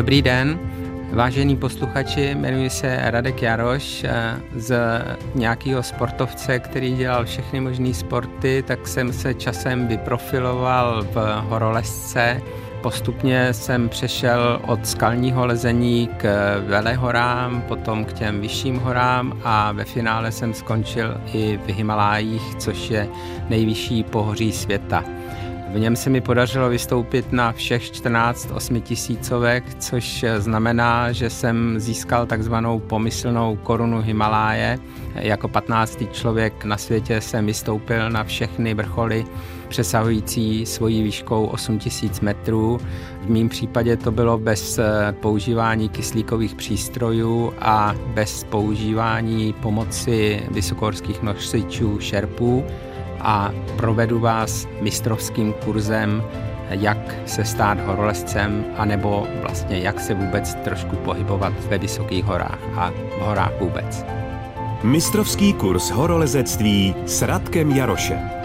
Dobrý den, vážení posluchači, jmenuji se Radek Jaroš. Z nějakého sportovce, který dělal všechny možné sporty, tak jsem se časem vyprofiloval v horolezce. Postupně jsem přešel od skalního lezení k velehorám, potom k těm vyšším horám a ve finále jsem skončil i v Himalájích, což je nejvyšší pohoří světa. V něm se mi podařilo vystoupit na všech 14 osmitisícovek, což znamená, že jsem získal takzvanou pomyslnou korunu Himaláje. Jako 15. člověk na světě jsem vystoupil na všechny vrcholy přesahující svojí výškou 8000 metrů. V mém případě to bylo bez používání kyslíkových přístrojů a bez používání pomoci vysokohorských nosičů šerpů a provedu vás mistrovským kurzem, jak se stát horolezcem, anebo vlastně jak se vůbec trošku pohybovat ve vysokých horách a v horách vůbec. Mistrovský kurz horolezectví s Radkem Jarošem.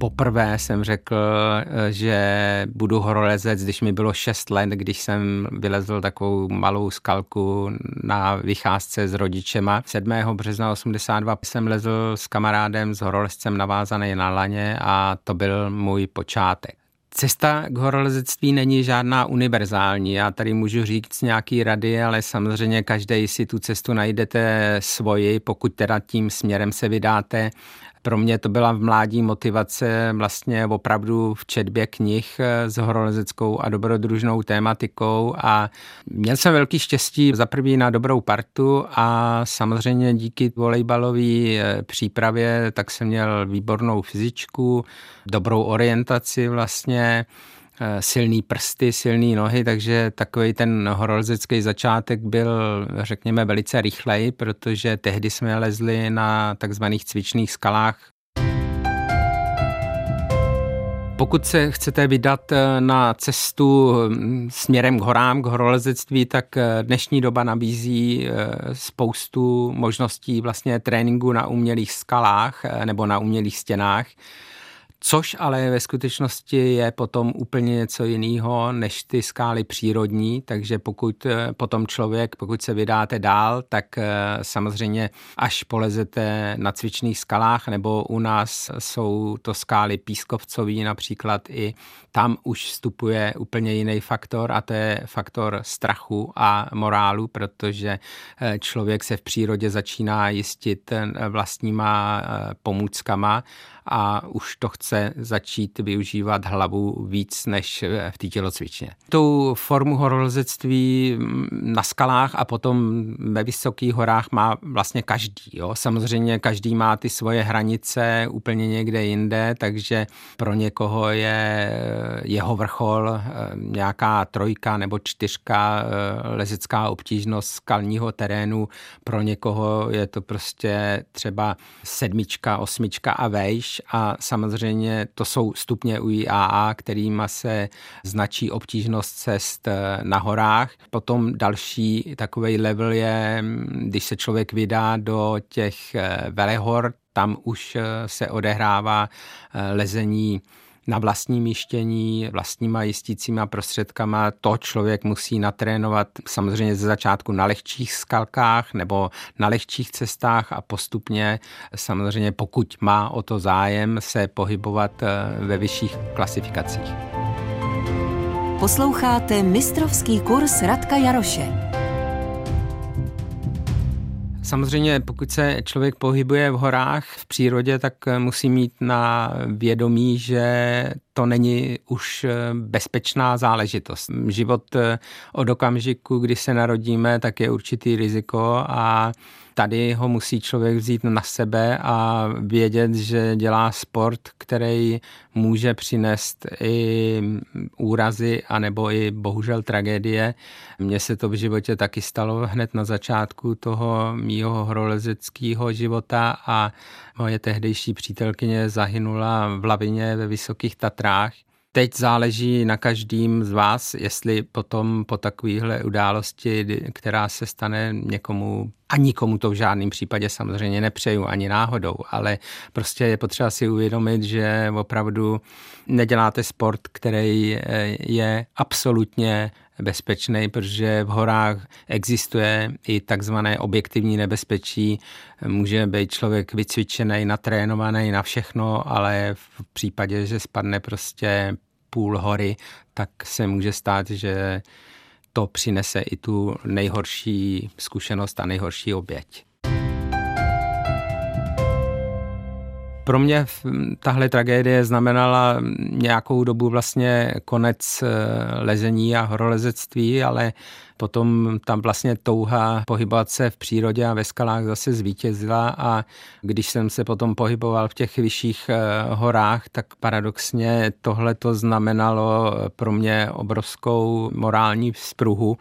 Poprvé jsem řekl, eh, že budu horolezec, když mi bylo 6 let, když jsem vylezl takovou malou skalku na vycházce s rodičema. 7. března 82 jsem lezl s kamarádem, s horolezcem navázaný na laně a to byl můj počátek. Cesta k horolezectví není žádná univerzální. Já tady můžu říct nějaký rady, ale samozřejmě každý si tu cestu najdete svoji, pokud teda tím směrem se vydáte pro mě to byla v mládí motivace vlastně opravdu v četbě knih s horolezeckou a dobrodružnou tématikou. A měl jsem velký štěstí za prvý na dobrou partu a samozřejmě díky volejbalové eh, přípravě tak jsem měl výbornou fyzičku, dobrou orientaci vlastně, Eh, silný prsty, silný nohy, takže takový ten horolezecký začátek byl, řekněme, velice rychlej, protože tehdy jsme lezli na takzvaných cvičných skalách. Pokud se chcete vydat eh, na cestu hm, směrem k horám, k horolezectví, tak eh, dnešní doba nabízí spoustu možností vlastně tréninku na umělých skalách nebo na umělých stěnách což ale ve skutečnosti je potom úplně něco jiného než ty skály přírodní, takže pokud eh, potom člověk, pokud se vydáte dál, tak eh, samozřejmě až polezete na cvičných skalách, nebo u nás jsou to skály pískovcový například i tam už vstupuje úplně jiný faktor a to je faktor strachu a morálu, protože eh, člověk se v přírodě začíná jistit vlastníma pomůckama a už to chce začít využívat hlavu víc než v té tělocvičně. Tu formu horolezectví na skalách a potom ve vysokých horách má vlastně každý. Jo? Samozřejmě každý má ty svoje hranice úplně někde jinde, takže pro někoho je jeho vrchol eh, nějaká trojka nebo čtyřka eh, lezecká obtížnost skalního terénu. Pro někoho je to prostě třeba sedmička, osmička a vejš a samozřejmě to jsou stupně UIAA, kterýma se značí obtížnost cest eh, na horách. Potom další takový level je, když se člověk vydá do těch eh, velehor, tam už eh, se odehrává lezení na vlastní mištění, vlastníma jistícíma prostředkama. To člověk musí natrénovat samozřejmě ze začátku na lehčích skalkách nebo na lehčích cestách a postupně samozřejmě pokud má o to zájem se pohybovat eh, ve vyšších klasifikacích. Posloucháte mistrovský kurz Radka Jaroše. Samozřejmě, pokud se člověk pohybuje v horách, v přírodě, tak musí mít na vědomí, že to není už bezpečná záležitost. Život od okamžiku, kdy se narodíme, tak je určitý riziko a tady ho musí člověk vzít na sebe a vědět, že dělá sport, který může přinést i úrazy anebo i bohužel tragédie. Mně se to v životě taky stalo hned na začátku toho mýho horolezeckého života a moje tehdejší přítelkyně zahynula v lavině ve Vysokých Tatrách Teď záleží na každým z vás, jestli potom po takovéhle události, která se stane někomu a nikomu to v žádném případě samozřejmě nepřeju ani náhodou, ale prostě je potřeba si uvědomit, že opravdu neděláte sport, který eh, je absolutně bezpečný, protože v horách existuje i takzvané objektivní nebezpečí. Může být člověk vycvičený, natrénovaný na všechno, ale v případě, že spadne prostě půl hory, tak se může stát, že to přinese i tu nejhorší zkušenost a nejhorší oběť. Pro mě tahle tragédie znamenala nějakou dobu vlastně konec eh, lezení a horolezectví, ale potom tam vlastně touha pohybovat se v přírodě a ve skalách zase zvítězila a když jsem se potom pohyboval v těch vyšších eh, horách, tak paradoxně tohle to znamenalo pro mě obrovskou morální spruhu,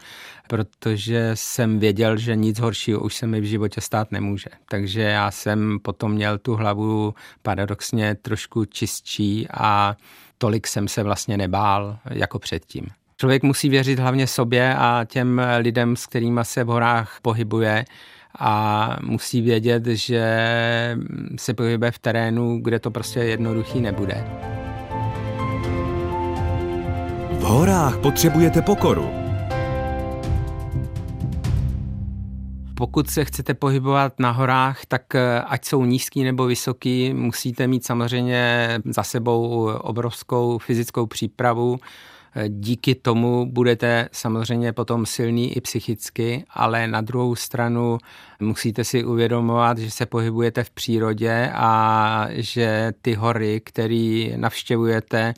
protože jsem věděl, že nic horšího už se mi v životě stát nemůže. Takže já jsem potom měl tu hlavu paradoxně trošku čistší a tolik jsem se vlastně nebál jako předtím. Člověk musí věřit hlavně sobě a těm lidem, s kterými se v horách pohybuje a musí vědět, že se pohybuje v terénu, kde to prostě jednoduchý nebude. V horách potřebujete pokoru. Pokud se chcete pohybovat na horách, tak ať jsou nízký nebo vysoký, musíte mít samozřejmě za sebou obrovskou fyzickou přípravu, Díky tomu budete samozřejmě potom silný i psychicky, ale na druhou stranu musíte si uvědomovat, že se pohybujete v přírodě a že ty hory, které navštěvujete,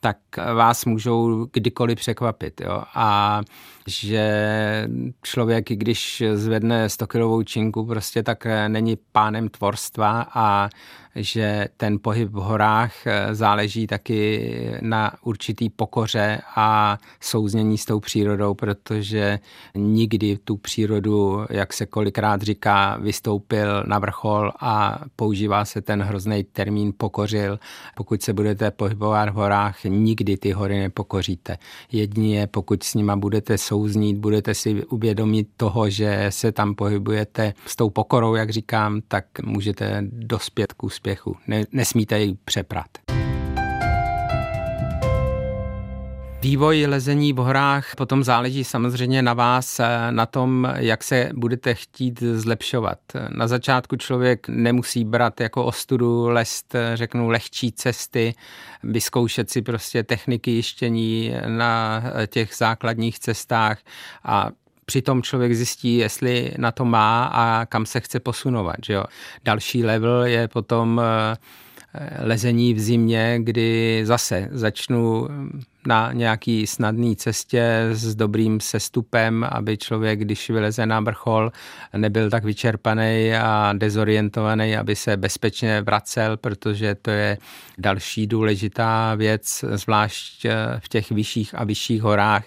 tak vás můžou kdykoliv překvapit. Jo? A že člověk, když zvedne 100 kilovou činku, prostě tak není pánem tvorstva a že ten pohyb v horách eh, záleží taky na určitý pokoře a souznění s tou přírodou, protože nikdy tu přírodu, jak se kolikrát říká, vystoupil na vrchol a používá se ten hrozný termín pokořil. Pokud se budete pohybovat v horách, nikdy ty hory nepokoříte. Jedině pokud s nima budete souznít, budete si uvědomit toho, že se tam pohybujete s tou pokorou, jak říkám, tak můžete dospět k úspěchu. Ne, nesmíte ji přeprat. Vývoj lezení v horách potom záleží samozřejmě na vás, na tom, jak se budete chtít zlepšovat. Na začátku člověk nemusí brát jako ostudu lest, řeknu, lehčí cesty, vyzkoušet si prostě techniky jištění na těch základních cestách a přitom člověk zjistí, jestli na to má a kam se chce posunovat. Že jo? Další level je potom eh, lezení v zimě, kdy zase začnu na nějaký snadný cestě s dobrým sestupem, aby člověk, když vyleze na vrchol, nebyl tak vyčerpaný a dezorientovaný, aby se bezpečně vracel, protože to je další důležitá věc, zvlášť eh, v těch vyšších a vyšších horách,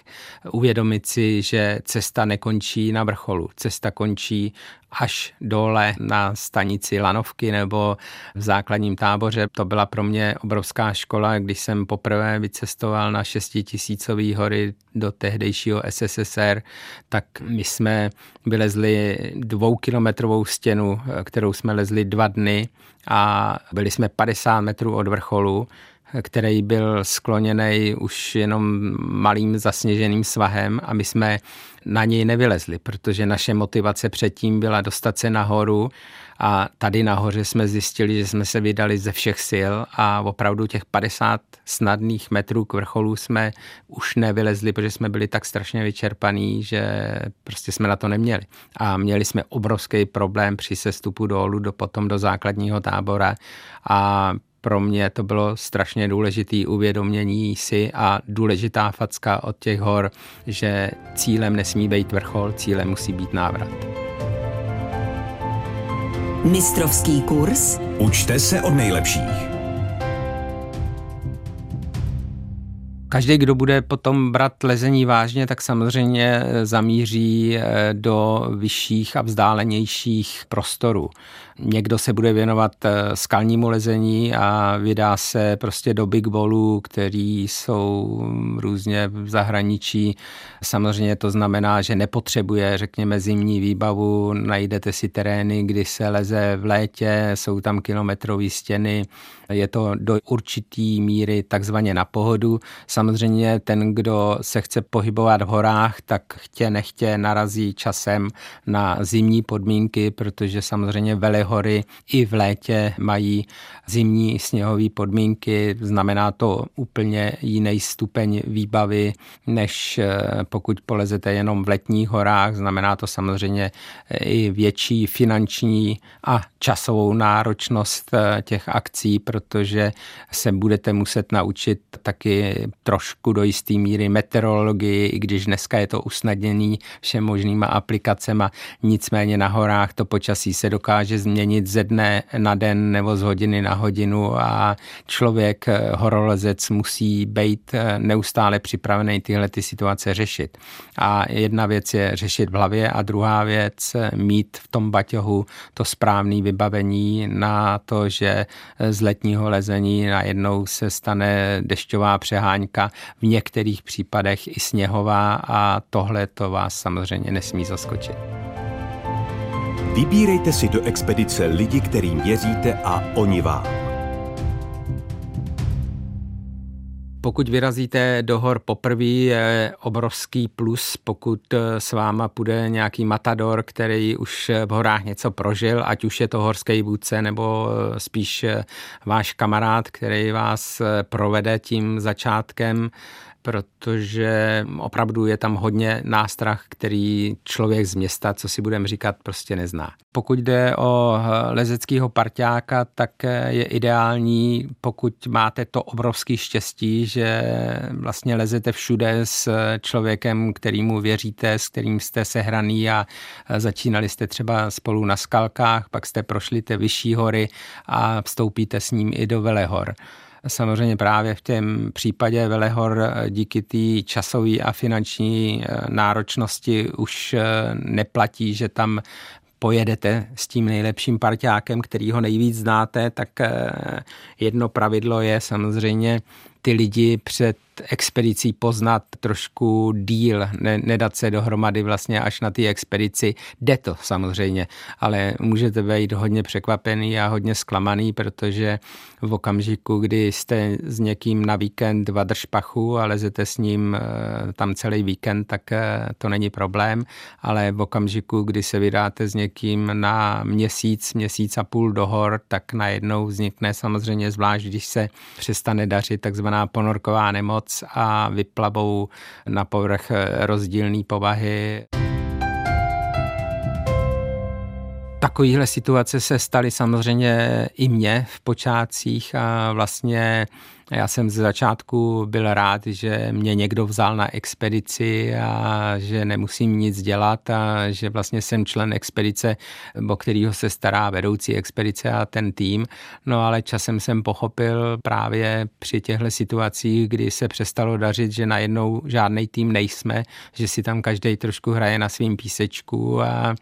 uvědomit si, že cesta nekončí na vrcholu. Cesta končí až dole na stanici Lanovky nebo v základním táboře. To byla pro mě obrovská škola, když jsem poprvé vycestoval na šestitisícový hory do tehdejšího SSSR, tak my jsme vylezli dvoukilometrovou stěnu, kterou jsme lezli dva dny a byli jsme 50 metrů od vrcholu který byl skloněný už jenom malým zasněženým svahem a my jsme na něj nevylezli, protože naše motivace předtím byla dostat se nahoru a tady nahoře jsme zjistili, že jsme se vydali ze všech sil a opravdu těch 50 snadných metrů k vrcholu jsme už nevylezli, protože jsme byli tak strašně vyčerpaní, že prostě jsme na to neměli. A měli jsme obrovský problém při sestupu dolů, do, potom do základního tábora a pro mě to bylo strašně důležitý uvědomění si a důležitá facka od těch hor, že cílem nesmí být vrchol, cílem musí být návrat. Mistrovský kurz. Učte se od nejlepších. Každý, kdo bude potom brát lezení vážně, tak samozřejmě zamíří eh, do vyšších a vzdálenějších prostorů. Někdo se bude věnovat eh, skalnímu lezení a vydá se prostě do big ballů, který jsou různě v zahraničí. Samozřejmě to znamená, že nepotřebuje, řekněme, zimní výbavu, najdete si terény, kdy se leze v létě, jsou tam kilometrové stěny, je to do určitý míry takzvaně na pohodu. Samozřejmě ten, kdo se chce pohybovat v horách, tak chtě nechtě narazí časem na zimní podmínky, protože samozřejmě velehory i v létě mají zimní sněhové podmínky. Znamená to úplně jiný stupeň výbavy, než eh, pokud polezete jenom v letních horách. Znamená to samozřejmě i větší finanční a časovou náročnost eh, těch akcí, protože se budete muset naučit taky trošku do jisté míry meteorologii, i když dneska je to usnadněný všem možnýma aplikacema, nicméně na horách to počasí se dokáže změnit ze dne na den nebo z hodiny na hodinu a člověk, eh, horolezec, musí být eh, neustále připravený tyhle ty situace řešit. A jedna věc je řešit v hlavě a druhá věc mít v tom baťohu to správné vybavení na to, že z letního lezení najednou se stane dešťová přeháňka, v některých případech i sněhová a tohle to vás samozřejmě nesmí zaskočit. Vybírejte si do expedice lidi, kterým věříte a oni vám. Pokud vyrazíte do hor poprvé, je obrovský plus, pokud eh, s váma půjde nějaký matador, který už v horách něco prožil, ať už je to horský vůdce nebo eh, spíš eh, váš kamarád, který vás provede tím začátkem protože opravdu je tam hodně nástrah, který člověk z města, co si budeme říkat, prostě nezná. Pokud jde o lezeckého parťáka, tak je ideální, pokud máte to obrovský štěstí, že vlastně lezete všude s člověkem, kterýmu věříte, s kterým jste sehraný a začínali jste třeba spolu na skalkách, pak jste prošli ty vyšší hory a vstoupíte s ním i do Velehor. Samozřejmě právě v tom případě Velehor eh, díky té časové a finanční eh, náročnosti už eh, neplatí, že tam pojedete s tím nejlepším parťákem, který ho nejvíc znáte, tak jedno pravidlo je samozřejmě ty lidi před expedicí poznat trošku díl, ne, nedat se dohromady vlastně až na té expedici. Jde to samozřejmě, ale můžete být hodně překvapený a hodně zklamaný, protože v okamžiku, kdy jste s někým na víkend v Adršpachu a lezete s ním eh, tam celý víkend, tak eh, to není problém, ale v okamžiku, kdy se vydáte s někým na měsíc, měsíc a půl do hor, tak najednou vznikne samozřejmě zvlášť, když se přestane dařit takzvaná ponorková nemoc, a vyplavou na povrch rozdílné povahy. Takovéhle situace se staly samozřejmě i mně v počátcích a vlastně já jsem ze začátku byl rád, že mě někdo vzal na expedici a že nemusím nic dělat a že vlastně jsem člen expedice, o kterého se stará vedoucí expedice a ten tým. No ale časem jsem pochopil právě při těchto situacích, kdy se přestalo dařit, že najednou žádný tým nejsme, že si tam každý trošku hraje na svým písečku a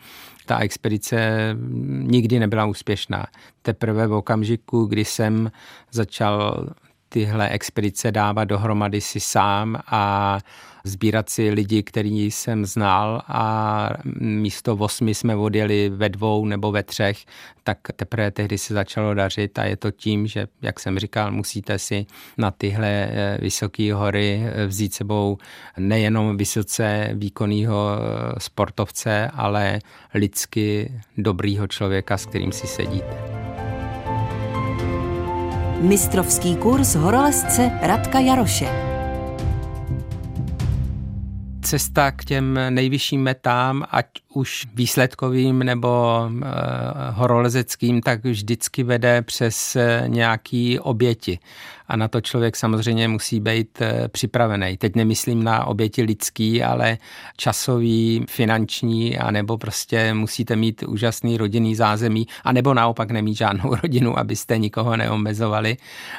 ta expedice nikdy nebyla úspěšná. Teprve v okamžiku, kdy jsem začal tyhle expedice dávat dohromady si sám a sbírat si lidi, který jsem znal a místo osmi jsme odjeli ve dvou nebo ve třech, tak teprve tehdy se začalo dařit a je to tím, že, jak jsem říkal, musíte si na tyhle eh, vysoké hory eh, vzít sebou nejenom vysoce výkonného eh, sportovce, ale lidsky dobrýho člověka, s kterým si sedíte. Mistrovský kurz horolezce Radka Jaroše. Cesta k těm nejvyšším metám, ať už výsledkovým nebo uh, horolezeckým, tak vždycky vede přes uh, nějaký oběti. A na to člověk samozřejmě musí být uh, připravený. Teď nemyslím na oběti lidský, ale časový, finanční, anebo prostě musíte mít úžasný rodinný zázemí, anebo naopak nemít žádnou rodinu, abyste nikoho neomezovali,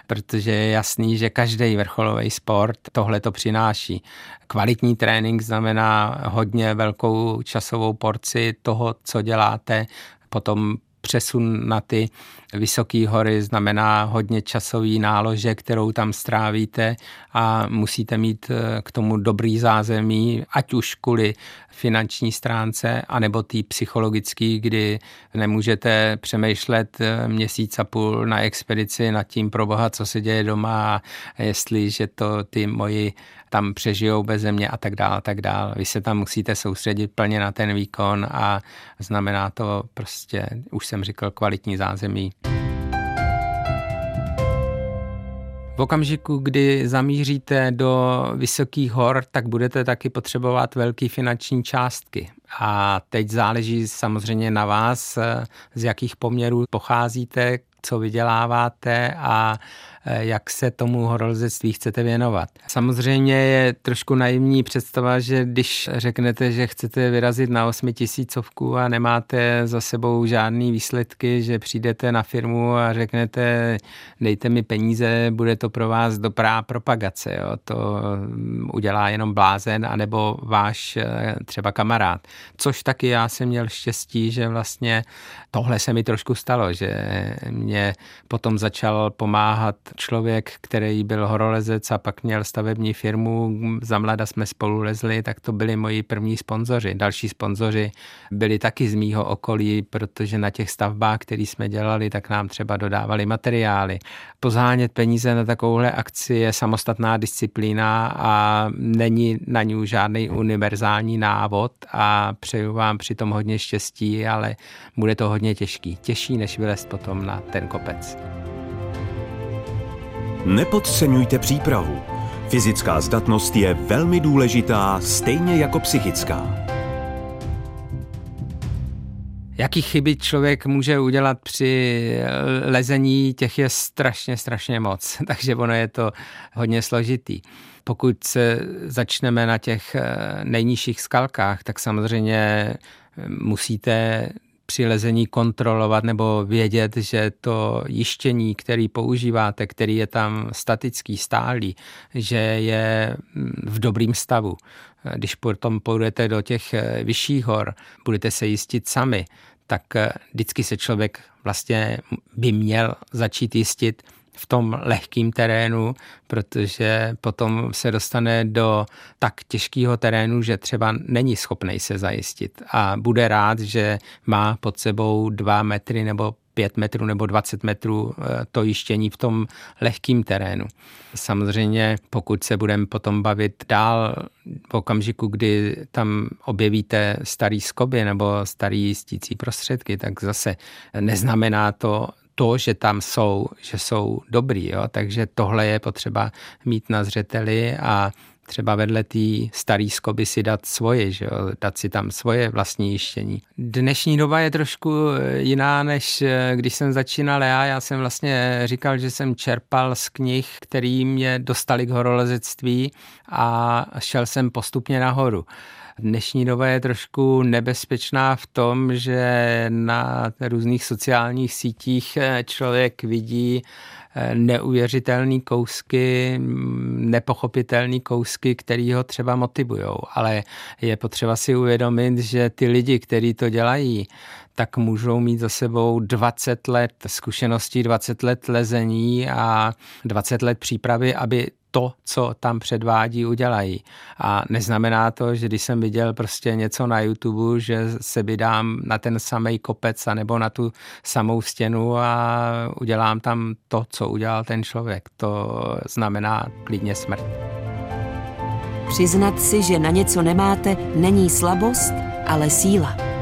protože je jasný, že každý vrcholový sport tohle to přináší. Kvalitní trénink znamená hodně velkou časovou porci toho, co děláte, potom přesun na ty vysoké hory znamená hodně časový nálože, kterou tam strávíte a musíte mít eh, k tomu dobrý zázemí, ať už kvůli finanční stránce, anebo tý psychologický, kdy nemůžete přemýšlet eh, měsíc a půl na expedici nad tím pro boha, co se děje doma, jestliže to ty moji tam přežijou bez země a tak dále, tak dále. Vy se tam musíte soustředit plně na ten výkon a znamená to prostě, už jsem říkal, kvalitní zázemí. V okamžiku, kdy zamíříte do vysokých hor, tak budete taky potřebovat velké finanční částky. A teď záleží samozřejmě na vás, z jakých poměrů pocházíte, co vyděláváte a jak se tomu horolezectví chcete věnovat. Samozřejmě je trošku naivní představa, že když řeknete, že chcete vyrazit na osmitisícovku a nemáte za sebou žádný výsledky, že přijdete na firmu a řeknete, dejte mi peníze, bude to pro vás dobrá propagace. Jo. To mm, udělá jenom blázen, anebo váš eh, třeba kamarád. Což taky já jsem měl štěstí, že vlastně tohle se mi trošku stalo, že mě potom začal pomáhat člověk, který byl horolezec a pak měl stavební firmu, za mlada jsme spolu lezli, tak to byli moji první sponzoři. Další sponzoři byli taky z mýho okolí, protože na těch stavbách, které jsme dělali, tak nám třeba dodávali materiály. Pozánět peníze na takovouhle akci je samostatná disciplína a není na ní žádný univerzální návod a přeju vám přitom hodně štěstí, ale bude to hodně těžký. Těžší, než vylezt potom na ten kopec. Nepodceňujte přípravu. Fyzická zdatnost je velmi důležitá, stejně jako psychická. Jaký chyby člověk může udělat při lezení, těch je strašně, strašně moc. Takže ono je to hodně složitý. Pokud se začneme na těch eh, nejnižších skalkách, tak samozřejmě musíte při lezení kontrolovat nebo vědět, že to jištění, který používáte, který je tam statický, stálý, že je v dobrým stavu. Když potom půjdete do těch eh, vyšších hor, budete se jistit sami, tak eh, vždycky se člověk vlastně by měl začít jistit, v tom lehkém terénu, protože potom se dostane do tak těžkého terénu, že třeba není schopný se zajistit a bude rád, že má pod sebou dva metry nebo 5 metrů nebo 20 metrů eh, to jištění v tom lehkém terénu. Samozřejmě, pokud se budeme potom bavit dál v okamžiku, kdy tam objevíte starý skoby nebo starý jistící prostředky, tak zase neznamená to to, že tam jsou, že jsou dobrý. Jo? Takže tohle je potřeba mít na zřeteli a třeba vedle té staré skoby si dát svoje, že jo? dát si tam svoje vlastní jištění. Dnešní doba je trošku jiná, než eh, když jsem začínal já. Já jsem vlastně říkal, že jsem čerpal z knih, který mě dostali k horolezectví a šel jsem postupně nahoru. Dnešní doba je trošku nebezpečná v tom, že na různých sociálních sítích eh, člověk vidí eh, neuvěřitelné kousky, nepochopitelné kousky, které ho třeba motivují. Ale je potřeba si uvědomit, že ty lidi, kteří to dělají, tak můžou mít za sebou 20 let zkušeností, 20 let lezení a 20 let přípravy, aby to, co tam předvádí, udělají. A neznamená to, že když jsem viděl prostě něco na YouTube, že se vydám na ten samý kopec nebo na tu samou stěnu a udělám tam to, co udělal ten člověk. To znamená klidně smrt. Přiznat si, že na něco nemáte, není slabost, ale síla.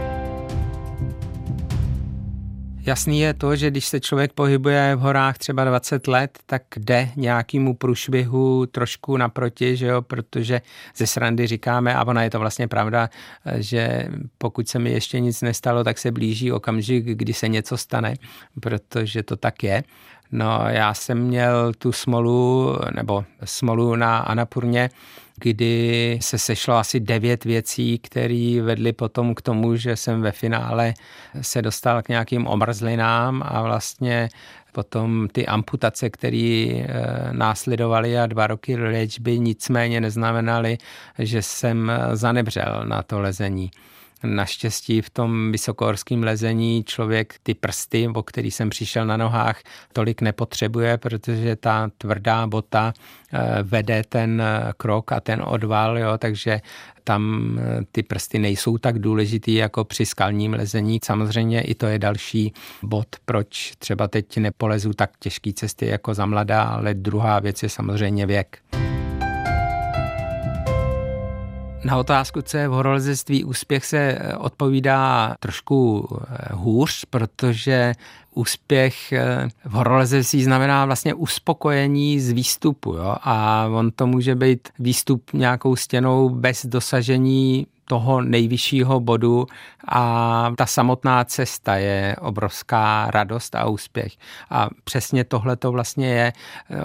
Jasný je to, že když se člověk pohybuje v horách třeba 20 let, tak jde nějakému průšvihu trošku naproti, že jo, protože ze srandy říkáme, a ona je to vlastně pravda, že pokud se mi ještě nic nestalo, tak se blíží okamžik, kdy se něco stane, protože to tak je. No já jsem měl tu smolu, nebo smolu na Anapurně, kdy se sešlo asi devět věcí, které vedly potom k tomu, že jsem ve finále se dostal k nějakým omrzlinám a vlastně potom ty amputace, které eh, následovaly a dva roky léčby nicméně neznamenaly, že jsem zanebřel na to lezení. Naštěstí v tom vysokohorském lezení člověk ty prsty, o který jsem přišel na nohách, tolik nepotřebuje, protože ta tvrdá bota eh, vede ten eh, krok a ten odval, jo, takže tam eh, ty prsty nejsou tak důležitý jako při skalním lezení. Samozřejmě i to je další bod, proč třeba teď nepolezu tak těžké cesty jako za mladá, ale druhá věc je samozřejmě věk. Na otázku, co je v horolezectví úspěch, se eh, odpovídá trošku eh, hůř, protože úspěch eh, v horolezectví znamená vlastně uspokojení z výstupu. Jo? A on to může být výstup nějakou stěnou bez dosažení toho nejvyššího bodu a ta samotná cesta je obrovská radost a úspěch. A přesně tohle to vlastně je.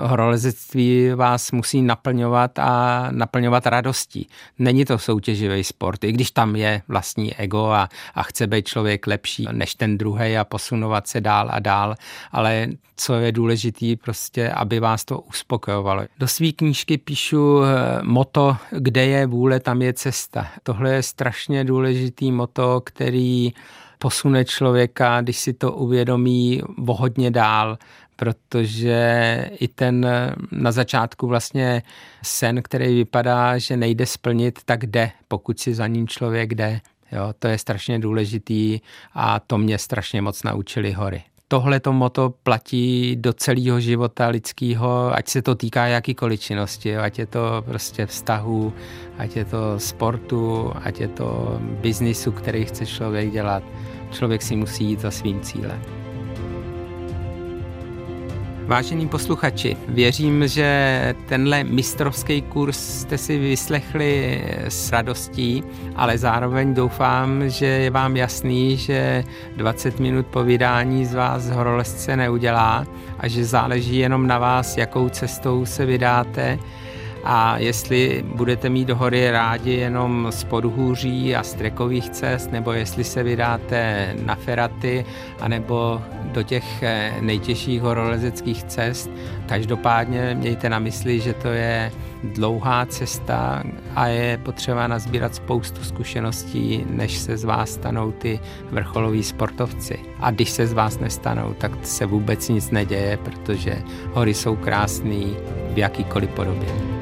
Horolezectví vás musí naplňovat a naplňovat radostí. Není to soutěživý sport, i když tam je vlastní ego a, a chce být člověk lepší než ten druhý a posunovat se dál a dál, ale co je důležitý, prostě, aby vás to uspokojovalo. Do své knížky píšu eh, moto, kde je vůle, tam je cesta. Tohle je strašně důležitý moto, který posune člověka, když si to uvědomí, o hodně dál, protože i ten na začátku vlastně sen, který vypadá, že nejde splnit, tak jde, pokud si za ním člověk jde. Jo, to je strašně důležitý a to mě strašně moc naučili hory tohle to moto platí do celého života lidského, ať se to týká jakýkoliv činnosti, ať je to prostě vztahu, ať je to sportu, ať je to biznisu, který chce člověk dělat. Člověk si musí jít za svým cílem. Vážení posluchači, věřím, že tenhle mistrovský kurz jste si vyslechli s radostí, ale zároveň doufám, že je vám jasný, že 20 minut povídání z vás horolezce neudělá a že záleží jenom na vás, jakou cestou se vydáte. A jestli budete mít do hory rádi jenom z podhůří a z trekových cest, nebo jestli se vydáte na feraty, anebo do těch eh, nejtěžších horolezeckých cest. Každopádně mějte na mysli, že to je dlouhá cesta a je potřeba nazbírat spoustu zkušeností, než se z vás stanou ty vrcholoví sportovci. A když se z vás nestanou, tak se vůbec nic neděje, protože hory jsou krásné v jakýkoliv podobě.